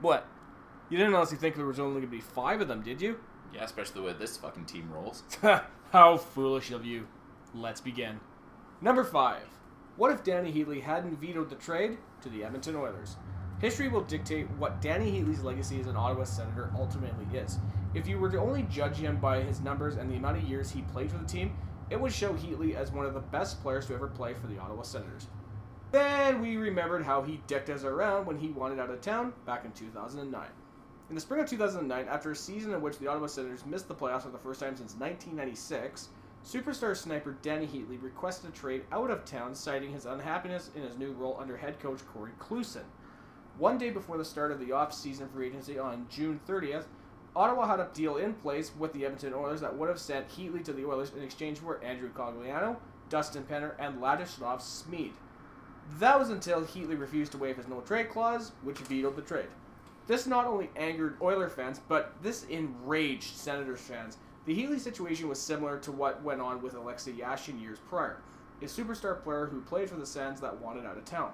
What? You didn't honestly think there was only going to be five of them, did you? Yeah, especially the way this fucking team rolls. How foolish of you. Let's begin. Number five. What if Danny Heatley hadn't vetoed the trade to the Edmonton Oilers? History will dictate what Danny Heatley's legacy as an Ottawa Senator ultimately is. If you were to only judge him by his numbers and the amount of years he played for the team, it would show Heatley as one of the best players to ever play for the Ottawa Senators. Then we remembered how he decked us around when he wanted out of town back in 2009. In the spring of 2009, after a season in which the Ottawa Senators missed the playoffs for the first time since 1996, superstar sniper Danny Heatley requested a trade out of town, citing his unhappiness in his new role under head coach Cory Clouston. One day before the start of the off-season free agency on June 30th, Ottawa had a deal in place with the Edmonton Oilers that would have sent Heatley to the Oilers in exchange for Andrew Cogliano, Dustin Penner, and Ladislav Smid. That was until Heatley refused to waive his no trade clause, which vetoed the trade. This not only angered Oiler fans, but this enraged Senators fans. The Heatley situation was similar to what went on with Alexei Yashin years prior, a superstar player who played for the Sens that wanted out of town.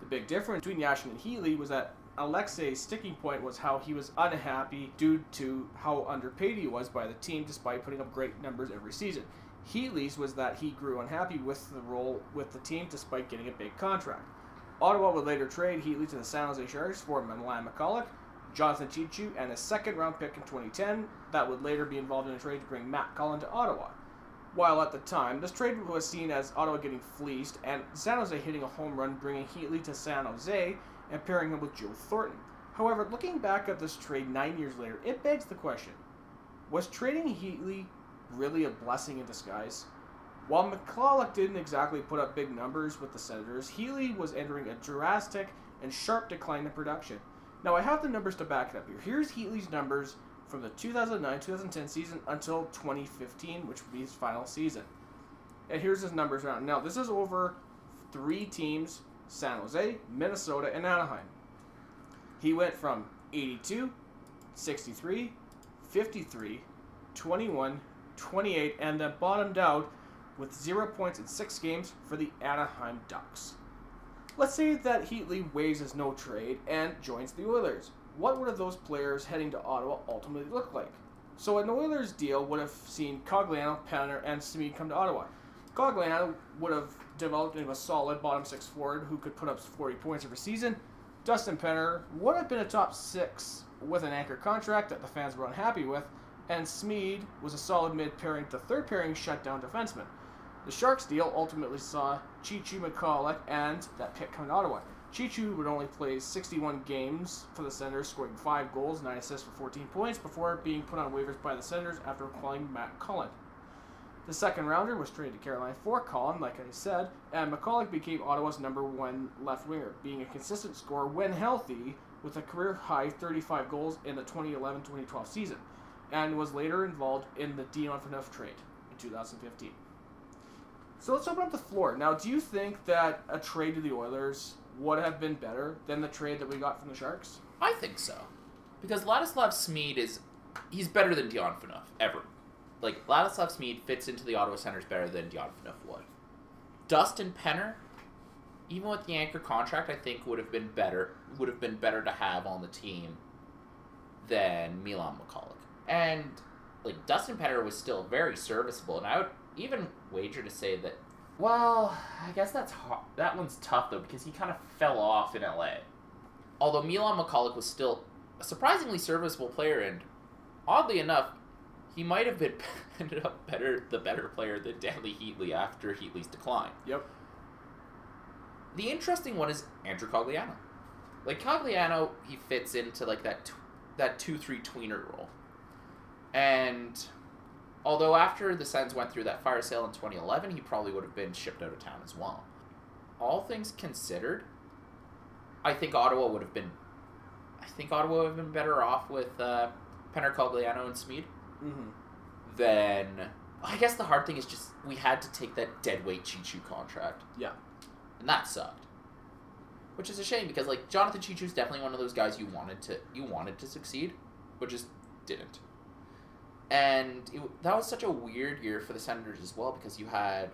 The big difference between Yashin and Heatley was that Alexei's sticking point was how he was unhappy due to how underpaid he was by the team despite putting up great numbers every season. Heatley's was that he grew unhappy with the role with the team despite getting a big contract. Ottawa would later trade Heatley to the San Jose Sharks for Milan Michalek, Jonathan Cheechoo, and a second round pick in 2010 that would later be involved in a trade to bring Matt Cullen to Ottawa. While at the time, this trade was seen as Ottawa getting fleeced and San Jose hitting a home run bringing Heatley to San Jose and pairing him with Joe Thornton. However, looking back at this trade nine years later, it begs the question was trading Heatley really a blessing in disguise? While Michalek didn't exactly put up big numbers with the Senators, Heatley was entering a drastic and sharp decline in production. Now, I have the numbers to back it up here. Here's Heatley's numbers from the 2009-2010 season until 2015, which would be his final season. And here's his numbers around. Now, this is over three teams, San Jose, Minnesota, and Anaheim. He went from 82, 63, 53, 21, 28, and then bottomed out with zero points in six games for the Anaheim Ducks. Let's say that Heatley waives his no trade and joins the Oilers. What would those players heading to Ottawa ultimately look like? So an Oilers deal would have seen Cogliano, Penner, and Smid come to Ottawa. Cogliano would have developed into a solid bottom six forward who could put up 40 points every season. Dustin Penner would have been a top six with an anchor contract that the fans were unhappy with, and Smid was a solid mid pairing to third pairing shutdown defenseman. The Sharks deal ultimately saw Cheechoo Michalek and that pick come to Ottawa. Cheechoo would only play 61 games for the Senators, scoring 5 goals, 9 assists for 14 points before being put on waivers by the Senators after acquiring Matt Cullen. The second rounder was traded to Carolina for Cullen, like I said, and Michalek became Ottawa's number one left winger, being a consistent scorer when healthy, with a career high 35 goals in the 2011 2012 season, and was later involved in the Dion Phaneuf trade in 2015. So let's open up the floor. Now, do you think that a trade to the Oilers would have been better than the trade that we got from the Sharks? I think so. Because Ladislav Smid is he's better than Dion Phaneuf, ever. Like Ladislav Smid fits into the Ottawa Senators better than Dion Phaneuf would. Dustin Penner, even with the anchor contract, I think would have been better would have been better to have on the team than Milan Michalek. And like Dustin Penner was still very serviceable, and I would even wager to say that. Well, I guess that's hard. that one's tough though because he kind of fell off in LA. Although Milan Michalek was still a surprisingly serviceable player, and oddly enough, he might have been ended up better the better player than Danny Heatley after Heatley's decline. Yep. The interesting one is Andrew Cogliano. Like Cogliano, he fits into like that t- that two three tweener role, and although after the Sens went through that fire sale in 2011, he probably would have been shipped out of town as well. All things considered, I think Ottawa would have been. I think Ottawa would have been better off with uh, Penner Cogliano and Smid Mm-hmm. then I guess the hard thing is just we had to take that deadweight Cheechoo contract. Yeah. And that sucked. Which is a shame because like Jonathan Cheechoo's definitely one of those guys you wanted to you wanted to succeed, but just didn't. And it, that was such a weird year for the Senators as well because you had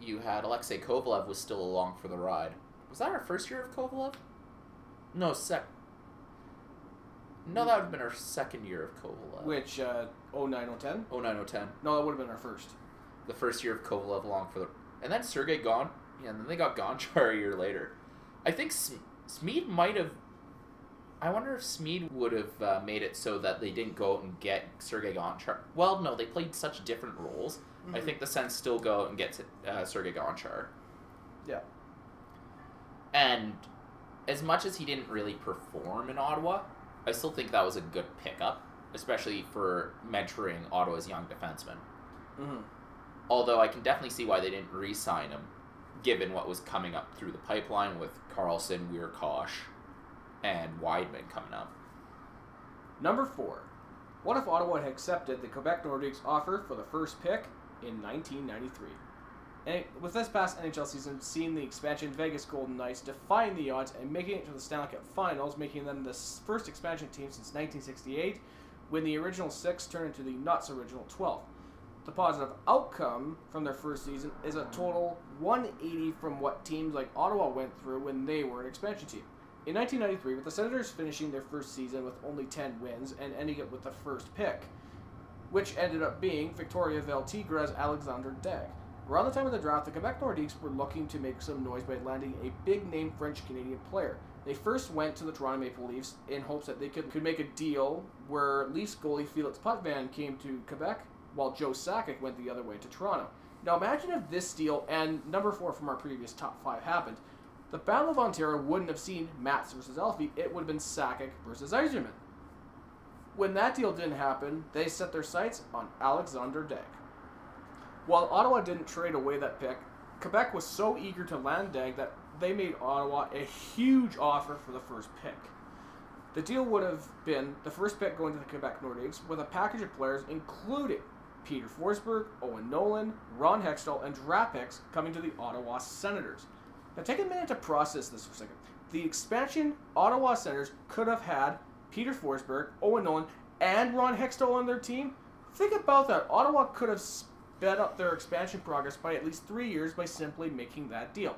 you had Alexei Kovalev was still along for the ride. Was that our first year of Kovalev? No, sec. No, that would have been our second year of Kovalev. Which, uh, 09, 010? 09, 010. No, that would have been our first. The first year of Kovalev along for the. And then Sergey Gon. Yeah, and then they got Gonchar a year later. I think Sm- Smid might have. I wonder if Smid would have uh, made it so that they didn't go out and get Sergey Gonchar. Well, no, they played such different roles. I Mhm. think the Sens still go out and get uh, Sergey Gonchar. Yeah. And as much as he didn't really perform in Ottawa, I still think that was a good pickup, especially for mentoring Ottawa's young defensemen. Mm-hmm. Although I can definitely see why they didn't re-sign him, given what was coming up through the pipeline with Karlsson, Wiercioch, and Wideman coming up. Number four. What if Ottawa had accepted the Quebec Nordiques offer for the first pick in 1993? And with this past NHL season, seeing the expansion Vegas Golden Knights defying the odds and making it to the Stanley Cup Finals, making them the first expansion team since 1968, when the original six turned into the not so original 12. The positive outcome from their first season is a total 180 from what teams like Ottawa went through when they were an expansion team. In 1993, with the Senators finishing their first season with only 10 wins and ending it with the first pick, which ended up being Victoriaville Tigres Alexander Daigle. Around the time of the draft, the Quebec Nordiques were looking to make some noise by landing a big name French Canadian player. They first went to the Toronto Maple Leafs in hopes that they could, could make a deal where Leafs goalie Felix Potvin came to Quebec, while Joe Sakic went the other way to Toronto. Now imagine if this deal and number four from our previous top five happened. The Battle of Ontario wouldn't have seen Mats versus Alfie. it would have been Sakic versus Yzerman. When that deal didn't happen, they set their sights on Alexander Daigle. While Ottawa didn't trade away that pick, Quebec was so eager to land Daigle that they made Ottawa a huge offer for the first pick. The deal would have been the first pick going to the Quebec Nordiques with a package of players including Peter Forsberg, Owen Nolan, Ron Hextall, and draft picks coming to the Ottawa Senators. Now take a minute to process this for a second. The expansion Ottawa Senators could have had Peter Forsberg, Owen Nolan, and Ron Hextall on their team. Think about that. Ottawa could have sped up their expansion progress by at least three years by simply making that deal.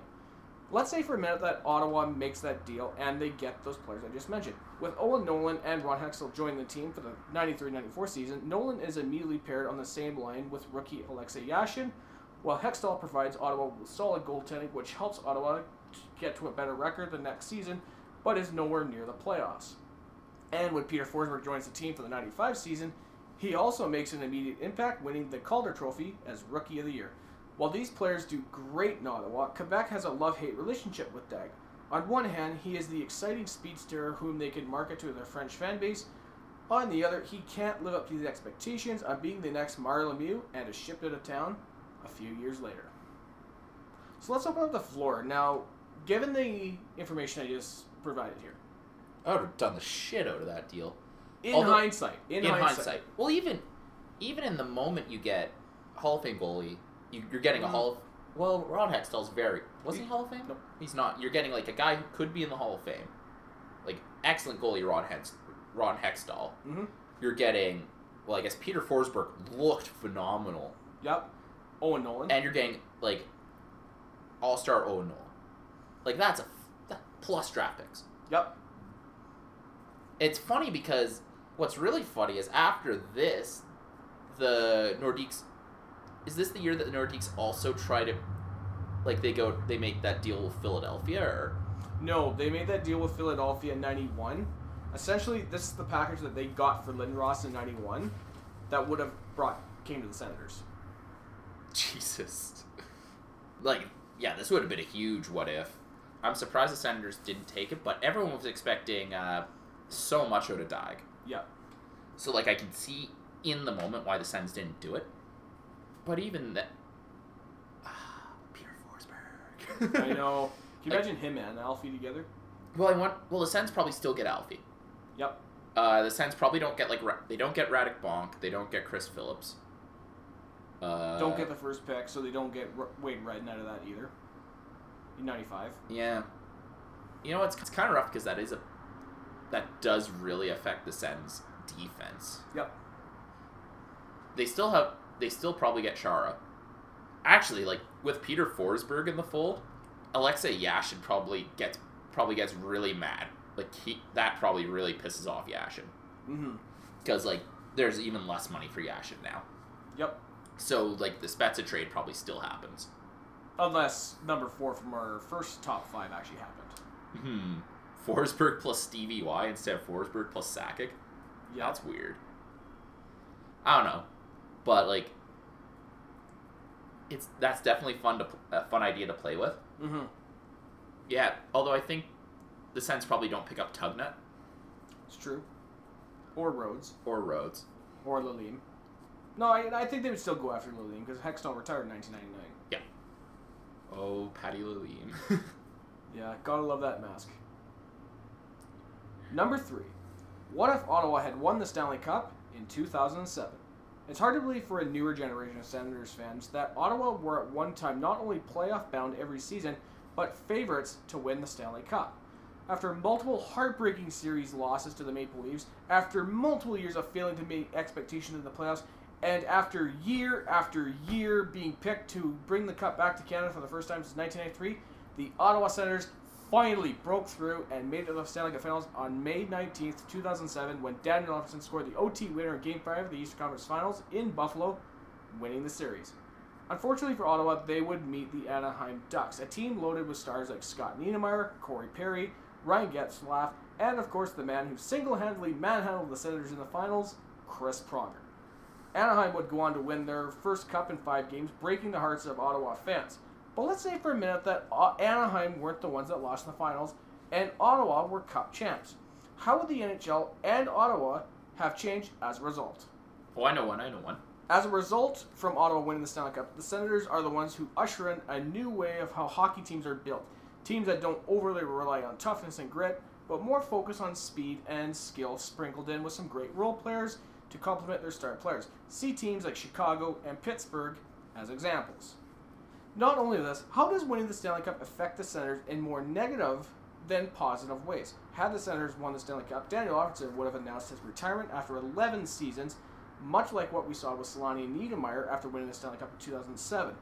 Let's say for a minute that Ottawa makes that deal and they get those players I just mentioned. With Owen Nolan and Ron Hextall joining the team for the 93-94 season, Nolan is immediately paired on the same line with rookie Alexei Yashin, while Hextall provides Ottawa with solid goaltending, which helps Ottawa get to a better record the next season, but is nowhere near the playoffs. And when Peter Forsberg joins the team for the 95 season, he also makes an immediate impact, winning the Calder Trophy as Rookie of the Year. While these players do great in Ottawa, Quebec has a love hate relationship with Daigle. On one hand, he is the exciting speedster whom they can market to their French fan base. On the other, he can't live up to these expectations of being the next Mario Lemieux and is shipped out of town a few years later. So let's open up the floor. Now, given the information I just provided here, I would have done the shit out of that deal. in Although- hindsight, in, in hindsight, hindsight. Well, even even in the moment you get Hall of Fame goalie, you, you're getting a Mhm. Hall of well, Ron Hextall's very was he He- Hall of Fame? Nope. he's not. You're getting like a guy who could be in the Hall of Fame, like excellent goalie Ron Hex, Ron Hextall. Mhm. You're getting well, I guess Peter Forsberg looked phenomenal, Yep. Owen Nolan. and you're getting like All Star Owen Nolan. Like that's a that, plus draft picks. yep. It's funny because what's really funny is after this, the Nordiques. Is this the year that the Nordiques also try to, like, they go, they make that deal with Philadelphia, or No, they made that deal with Philadelphia in '91. Essentially, this is the package that they got for Lindros in '91 that would have brought came to the Senators. Jesus, like, yeah, this would have been a huge what if. I'm surprised the Senators didn't take it, but everyone was expecting uh, so much out of Dyke. Yep. So, like, I can see in the moment why the Sens didn't do it. But even that. Ah, Peter Forsberg. I know. Can you Like- imagine him and Alfie together? Well, I want. Well, the Sens probably still get Alfie. Yep. Uh, the Sens probably don't get like they don't get Radek Bonk. They don't get Chris Phillips. Uh, don't get the first pick, so they don't get R- Wade Redden out of that either. In '95. Yeah. You know it's, it's kind of rough because that is a that does really affect the Sens defense. Yep. They still have they still probably get Chara. Actually, like with Peter Forsberg in the fold, Alexei Yashin probably gets probably gets really mad like he that probably really pisses off Yashin Mm-hmm. because like there's even less money for Yashin now. Yep. So like the Spezza trade probably still happens. Unless number four from our first top five actually happened. Hmm. Forsberg plus Stevie Y instead of Forsberg plus Sakic. Yeah. That's weird. I don't know, but like, it's that's definitely fun to a fun idea to play with. Mm-hmm. Yeah, although I think the Sens probably don't pick up Tugnutt It's true. Or Rhodes. or Rhodes. Or Lalime. No, I, I think they would still go after Lalime because Hextall retired in 1999. Yeah. Oh, Patty Lalime. Yeah, gotta love that mask. Number three. What if Ottawa had won the Stanley Cup in 2007? It's hard to believe for a newer generation of Senators fans that Ottawa were at one time not only playoff bound every season, but favorites to win the Stanley Cup. After multiple heartbreaking series losses to the Maple Leafs, after multiple years of failing to meet expectations in the playoffs, and after year after year being picked to bring the cup back to Canada for the first time since 1993, the Ottawa Senators finally broke through and made it to the Stanley Cup Finals on May 19th, 2007, when Daniel Alfredsson scored the OT winner in Game 5 of the Eastern Conference Finals in Buffalo, winning the series. Unfortunately for Ottawa, they would meet the Anaheim Ducks, a team loaded with stars like Scott Niedermayer, Corey Perry, Ryan Getzlaf, and of course the man who single-handedly manhandled the Senators in the finals, Chris Pronger. Anaheim would go on to win their first cup in five games, breaking the hearts of Ottawa fans. But let's say for a minute that Anaheim weren't the ones that lost in the finals, and Ottawa were cup champs. How would the NHL and Ottawa have changed as a result? oh, I know one. I know one. As a result from Ottawa winning the Stanley Cup, the Senators are the ones who usher in a new way of how hockey teams are built. Teams that don't overly rely on toughness and grit, but more focus on speed and skill sprinkled in with some great role players to complement their star players. See teams like Chicago and Pittsburgh as examples. Not only this, how does winning the Stanley Cup affect the Senators in more negative than positive ways? Had the Senators won the Stanley Cup, Daniel Alfredsson would have announced his retirement after 11 seasons, much like what we saw with Selanne and Niedermayer after winning the Stanley Cup in 2007.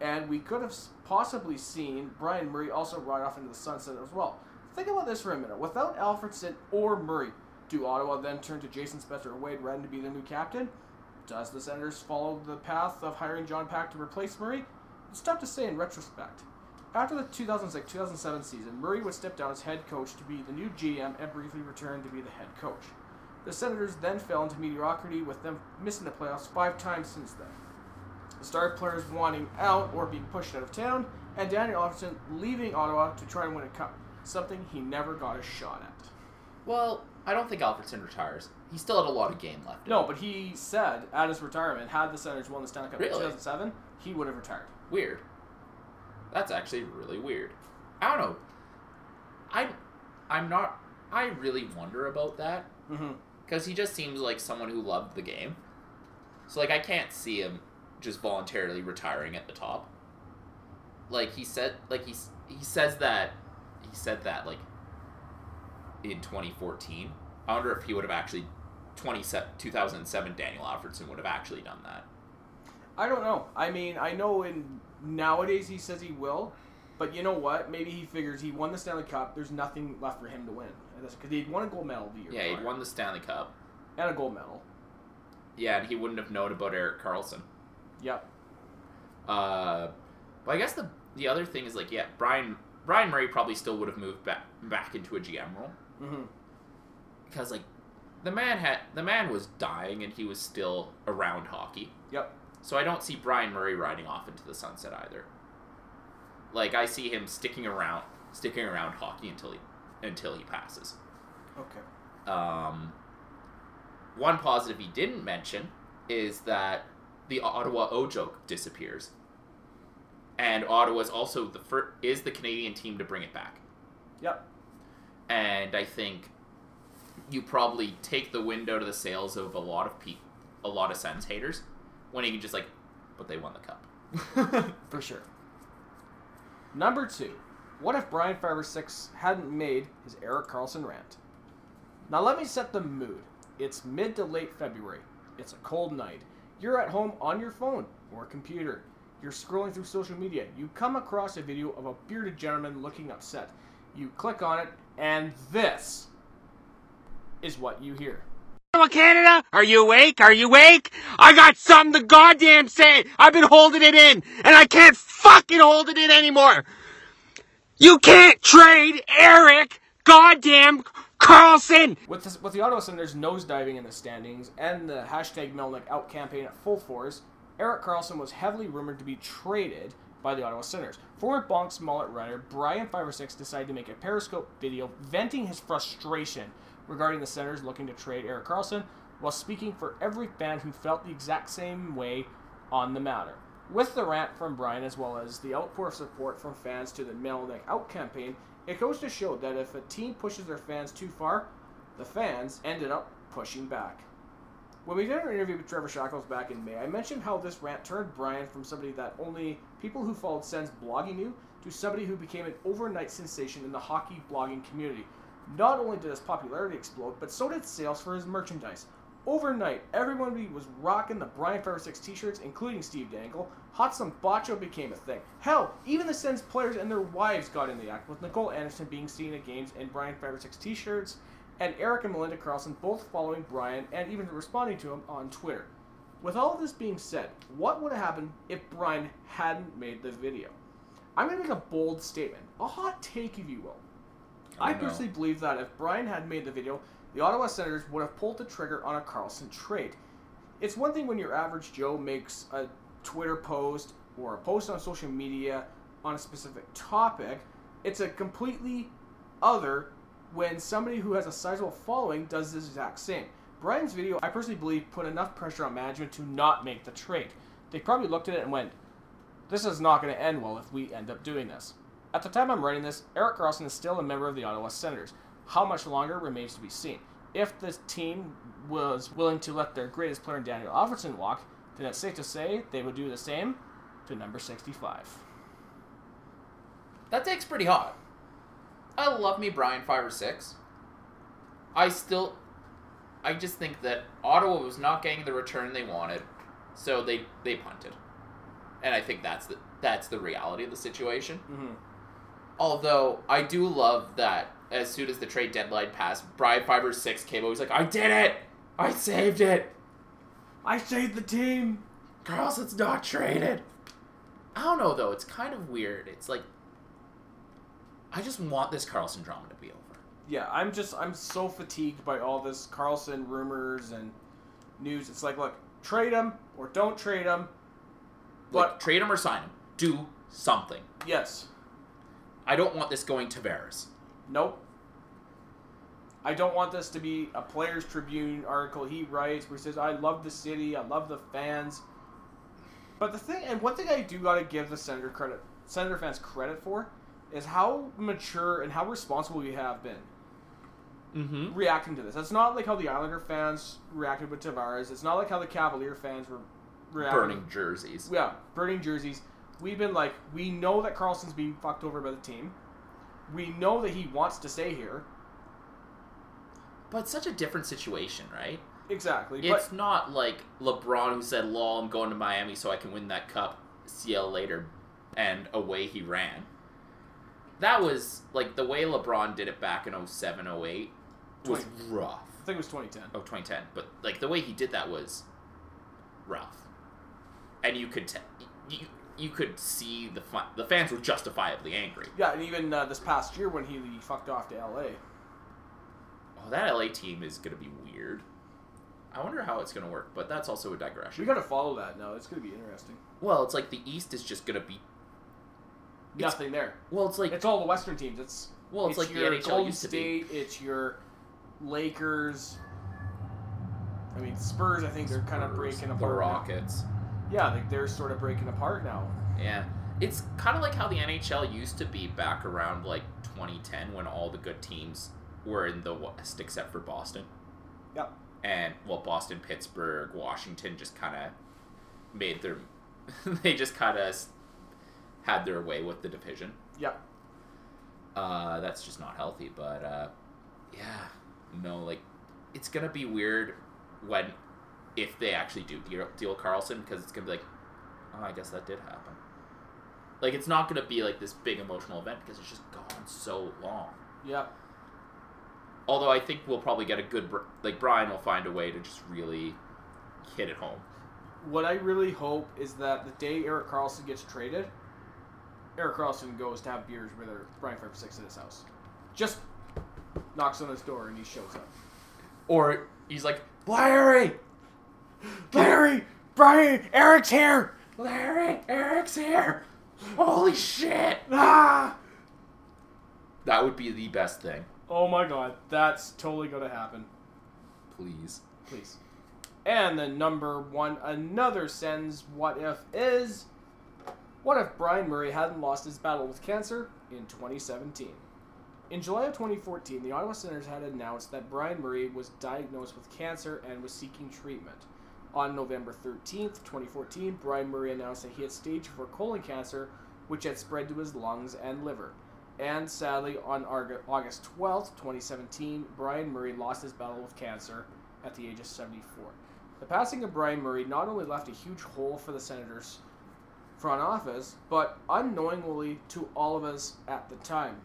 And we could have possibly seen Brian Murray also ride off into the sunset as well. Think about this for a minute. Without Alfredsson or Murray, do Ottawa then turn to Jason Spezza or Wade Redden to be their new captain? Does the Senators follow the path of hiring John Pack to replace Murray? It's tough to say in retrospect. After the 2006-2007 season, Murray would step down as head coach to be the new GM and briefly return to be the head coach. The Senators then fell into mediocrity with them missing the playoffs five times since then. The star players wanting out or being pushed out of town, and Daniel Alfredsson leaving Ottawa to try and win a cup, something he never got a shot at. Well, I don't think Alfredsson retires. He still had a lot of game left. No, but he said at his retirement, had the Senators won the Stanley Cup in Really? 2007, he would have retired. Weird. That's actually really weird. I don't know. I'm I'm not I really wonder about that Mm-hmm. cuz he just seems like someone who loved the game. So like I can't see him just voluntarily retiring at the top. Like he said like he's he says that he said that like in 2014. I wonder if he would have actually 20, 2007 Daniel Alfredsson would have actually done that. I don't know. I mean, I know in nowadays he says he will, but you know what? Maybe he figures he won the Stanley Cup. There's nothing left for him to win because he'd won a gold medal the year. Yeah, he prior, won the Stanley Cup. and a gold medal. Yeah, and he wouldn't have known about Erik Karlsson. Yep. Uh, but I guess the the other thing is like, yeah, Brian Brian Murray probably still would have moved back back into a GM role Mm-hmm. because like the man had the man was dying and he was still around hockey. Yep. So I don't see Brian Murray riding off into the sunset either. Like I see him sticking around sticking around hockey until he until he passes. Okay. Um, one positive he didn't mention is that the Ottawa O joke disappears, and Ottawa is also the fir- is the Canadian team to bring it back. Yep. And I think you probably take the wind out of the sails of a lot of people, a lot of Sens haters, when you can just like, but they won the cup. For sure. Number two. What if Brian Five or Six hadn't made his Erik Karlsson rant? Now let me set the mood. It's mid to late February. It's a cold night. You're at home on your phone or computer. You're scrolling through social media. You come across a video of a bearded gentleman looking upset. You click on it, and this is what you hear. Hello, Canada? Are you awake? Are you awake? I got something to goddamn say. I've been holding it in, and I can't fucking hold it in anymore. You can't trade Erik goddamn Karlsson. With the, with the Ottawa Senators nosediving in the standings and the hashtag Melnyk out campaign at full force, Erik Karlsson was heavily rumored to be traded by the Ottawa Senators. Former Bonks mullet writer Brian Five or Six decided to make a Periscope video venting his frustration regarding the Senators looking to trade Erik Karlsson, while speaking for every fan who felt the exact same way on the matter. With the rant from Brian, as well as the outpour of support from fans to the Melnyk Out campaign, it goes to show that if a team pushes their fans too far, the fans ended up pushing back. When we did our interview with Trevor Shackles back in May, I mentioned how this rant turned Brian from somebody that only people who followed Sens blogging knew to somebody who became an overnight sensation in the hockey blogging community. Not only did his popularity explode, but so did sales for his merchandise. Overnight, everyone was rocking the Brian Five or Six t-shirts, including Steve Dangle. Hot Some Bacho became a thing. Hell, even the Sens players and their wives got in the act, with Nicole Anderson being seen at games in Brian Five or Six t-shirts, and Eric and Melinda Karlsson both following Brian and even responding to him on Twitter. With all of this being said, what would have happened if Brian hadn't made the video? I'm going to make a bold statement, a hot take, if you will. I, I personally believe that if Brian had made the video, the Ottawa Senators would have pulled the trigger on a Carlson trade. It's one thing when your average Joe makes a Twitter post or a post on social media on a specific topic. It's a completely other when somebody who has a sizable following does this exact same. Brian's video, I personally believe, put enough pressure on management to not make the trade. They probably looked at it and went, this is not going to end well if we end up doing this. At the time I'm writing this, Erik Karlsson is still a member of the Ottawa Senators. How much longer remains to be seen. If the team was willing to let their greatest player Daniel Alfredsson walk, then it's safe to say they would do the same to number 65. That take's pretty hot. I love me Brian five or six. I still, I just think that Ottawa was not getting the return they wanted, so they they punted, and I think that's the that's the reality of the situation. Mm-hmm. Although I do love that as soon as the trade deadline passed, Brian five or six came out. He's like, "I did it! I saved it! I saved the team! Karlsson's not traded." I don't know though. It's kind of weird. It's like I just want this Karlsson drama to be over. Yeah, I'm just, I'm so fatigued by all this Karlsson rumors and news. It's like, look, trade him or don't trade him. Like, But, trade him or sign him. Do something. yes, I don't want this going to Veras. Nope. I don't want this to be a Players Tribune article he writes where he says, I love the city, I love the fans. But the thing, and one thing I do got to give the Senator credit, Senator fans credit for, is how mature and how responsible we have been Mm-hmm. reacting to this. That's not like how the Islander fans reacted with Tavares. It's not like how the Cavalier fans were reacting. Burning jerseys. Yeah, burning jerseys. We've been like, we know that Karlsson's being fucked over by the team. We know that he wants to stay here. But it's such a different situation, right? Exactly. It's but not like LeBron who said, lol, I'm going to Miami so I can win that cup. See you later. And away he ran. That was, like, the way LeBron did it back in 07, 08 was rough. I think it was 2010. Oh, 2010. But, like, the way he did that was rough. And you could, t- you, you could see the, fa- the fans were justifiably angry. Yeah, and even uh, this past year when he fucked off to LA. Oh, that LA team is going to be weird. I wonder how it's going to work, but that's also a digression. We got to follow that now. It's going to be interesting. Well, it's like the East is just going to be. It's- Nothing there. Well, it's like It's all the Western teams. It's well, it's, like the your NHL Golden used to State. It's your Lakers. I mean, Spurs. I think they're kind of Spurs, breaking the apart. now. Rockets. Yeah, they, they're sort of breaking apart now. Yeah, it's kind of like how the NHL used to be back around like 2010 when all the good teams were in the West except for Boston. Yep. And well, Boston, Pittsburgh, Washington just kind of made their. they just kind of had their way with the division. Yep. Uh, that's just not healthy. But uh, yeah, no, like it's gonna be weird when if they actually do deal, deal Karlsson because it's gonna be like, oh, I guess that did happen. Like it's not gonna be like this big emotional event because it's just gone so long. Yep. Although I think we'll probably get a good like Brian will find a way to just really hit it home. What I really hope is that the day Erik Karlsson gets traded, Erik Karlsson goes to have beers with her, Brian Fairbanks six at his house. Just knocks on his door and he shows up. Or he's like, Larry, Larry, Brian, Erik's here. Larry, Erik's here. Holy shit! Ah! That would be the best thing. Oh my god, that's totally gonna happen. Please. Please. And the number one, another Sens what if is what if Brian Murray hadn't lost his battle with cancer in 2017? In July of 2014, the Ottawa Senators had announced that Brian Murray was diagnosed with cancer and was seeking treatment. On November 13th, 2014, Brian Murray announced that he had stage 4 colon cancer, which had spread to his lungs and liver. And sadly, on August 12th, 2017, Brian Murray lost his battle with cancer at the age of 74. The passing of Brian Murray not only left a huge hole for the Senators' front office, but unknowingly to all of us at the time.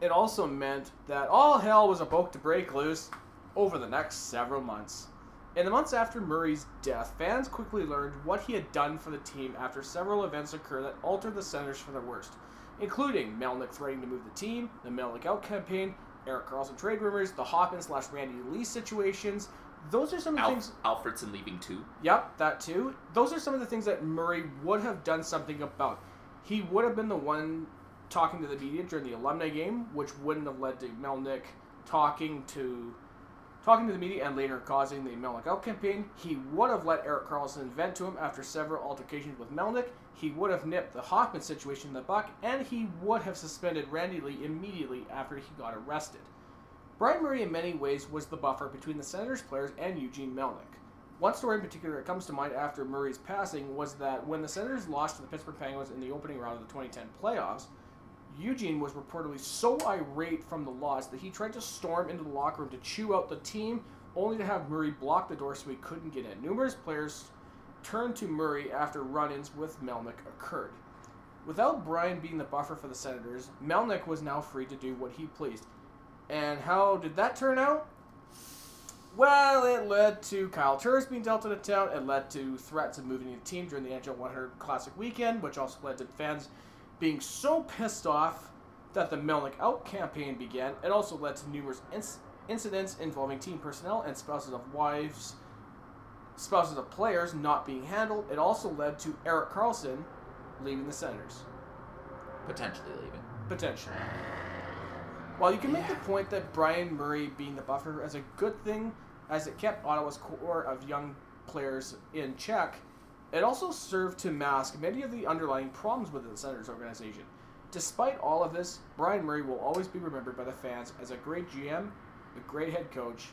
It also meant that all hell was about to break loose over the next several months. In the months after Murray's death, fans quickly learned what he had done for the team after several events occurred that altered the Senators for the worst, including Melnyk threatening to move the team, the Melnyk out campaign, Erik Karlsson trade rumors, the Hoffman slash Randy Lee situations. Those are some of the Al- things. Alfredsson leaving too. Yep, that too. Those are some of the things that Murray would have done something about. He would have been the one talking to the media during the alumni game, which wouldn't have led to Melnyk talking to talking to the media and later causing the Melnyk out campaign. He would have let Erik Karlsson vent to him after several altercations with Melnyk. He would have nipped the Hoffman situation in the buck, and he would have suspended Randy Lee immediately after he got arrested. Brian Murray, in many ways, was the buffer between the Senators players and Eugene Melnyk. One story in particular that comes to mind after Murray's passing was that when the Senators lost to the Pittsburgh Penguins in the opening round of the 2010 playoffs, Eugene was reportedly so irate from the loss that he tried to storm into the locker room to chew out the team, only to have Murray block the door so he couldn't get in. Numerous players turned to Murray after run ins with Melnyk occurred. Without Brian being the buffer for the Senators, Melnyk was now free to do what he pleased. And how did that turn out? Well, it led to Kyle Turris being dealt of town. It led to threats of moving the team during the NHL 100 Classic weekend, which also led to fans being so pissed off that the Melnyk Out campaign began. It also led to numerous inc- incidents involving team personnel and spouses of wives, spouses of players not being handled. It also led to Erik Karlsson leaving the Senators, Potentially leaving. potentially. While you can make the point that Brian Murray being the buffer is a good thing, as it kept Ottawa's core of young players in check, it also served to mask many of the underlying problems within the Senators organization. Despite all of this, Brian Murray will always be remembered by the fans as a great GM, a great head coach,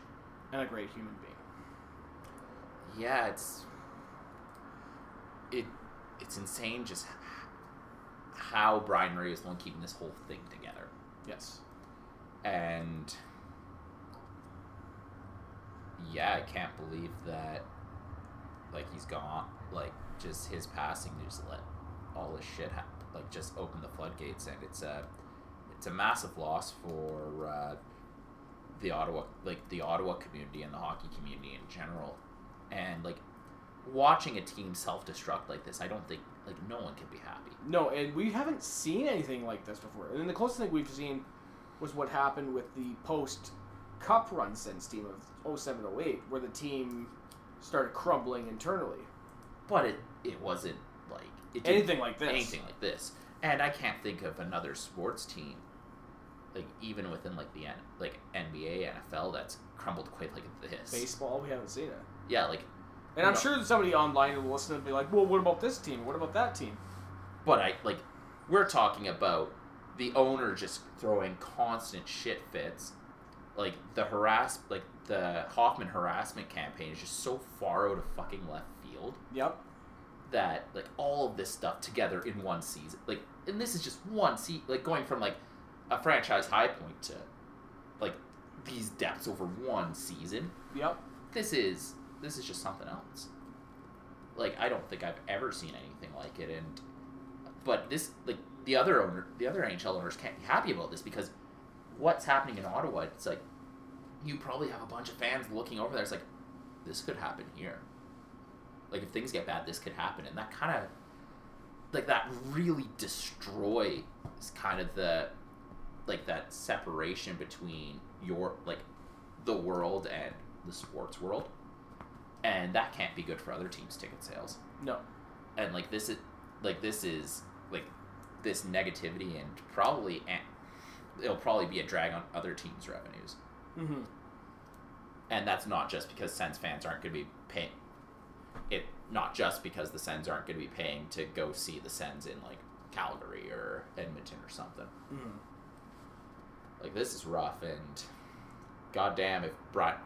and a great human being. Yeah, it's it it's insane just how Brian Murray is the one keeping this whole thing together. Yes. And yeah, I can't believe that like he's gone. Like just his passing just let all this shit happen. Like just open the floodgates, and it's a it's a massive loss for uh, the Ottawa like the Ottawa community and the hockey community in general. And like watching a team self destruct like this, I don't think like no one can be happy. No, and we haven't seen anything like this before. And the closest thing we've seen was what happened with the post cup run since team of 07 08, where the team started crumbling internally. But it it wasn't like it Anything like this. anything like this. And I can't think of another sports team, like even within like the N, like NBA, NFL, that's crumbled quite like this. Baseball, we haven't seen it. Yeah, like, And I'm No. sure that somebody online will listen and be like, well, what about this team? What about that team? but I like, we're talking about the owner just throwing constant shit fits. Like the harass, like the Hoffman harassment campaign is just so far out of fucking left field Yep. that like all of this stuff together in one season like and this is just one season like going from like a franchise high point to like these depths over one season Yep. this is this is just something else like i don't think i've ever seen anything like it and but this like the other owner, the other NHL owners can't be happy about this because what's happening in Ottawa? It's like you probably have a bunch of fans looking over there. It's like this could happen here. Like if things get bad, this could happen, and that kind of like that really destroys kind of the like that separation between your like the world and the sports world and that can't be good for other teams ticket sales No. and like this is like this is like this negativity and probably it'll probably be a drag on other teams revenues Mm-hmm. and that's not just because Sens fans aren't going to be paying it not just because the Sens aren't going to be paying to go see the Sens in like Calgary or Edmonton or something Mm-hmm. like this is rough and goddamn if Brian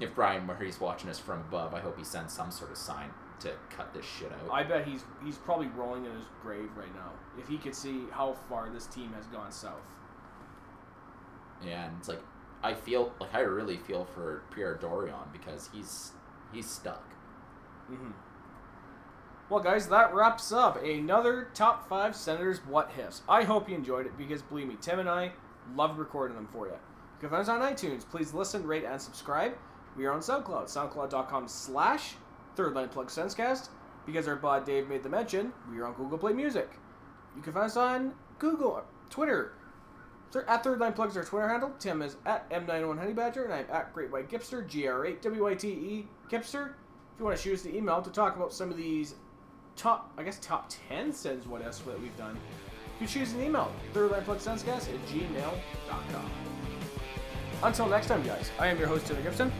if Brian Murray's watching us from above I hope he sends some sort of sign to cut this shit out I bet he's he's probably rolling in his grave right now if he could see how far this team has gone south. yeah and it's like I feel like I really feel for Pierre Dorion because he's he's stuck Mm-hmm. Well, guys, that wraps up another top five Senators what ifs. I hope you enjoyed it because believe me, Tim and I love recording them for you. You can find us on iTunes. Please listen, rate, and subscribe. We are on SoundCloud, soundcloud.com slash Third Line Plug Senscast. Because our bud Dave made the mention, we are on Google Play Music. You can find us on Google, Twitter. At Third Line Plugs our Twitter handle. Tim is at M91 Honey Badger, and I'm at Great White Gipster, GR8WYTE Gipster. If you want to shoot us the email to talk about some of these top, I guess, top 10 Sens what else that we've done, you can choose an email, thirdlineplugsenscast at gmail.com. Until next time, guys, I am your host, Taylor Gibson.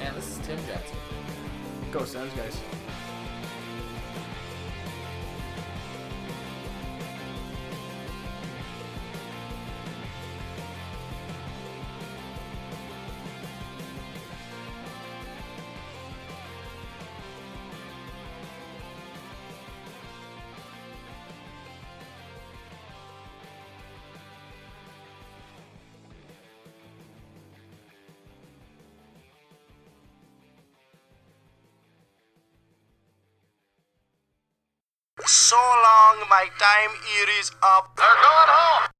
and this is Tim Jensen Go Sens, guys. Time here is up. They're going home.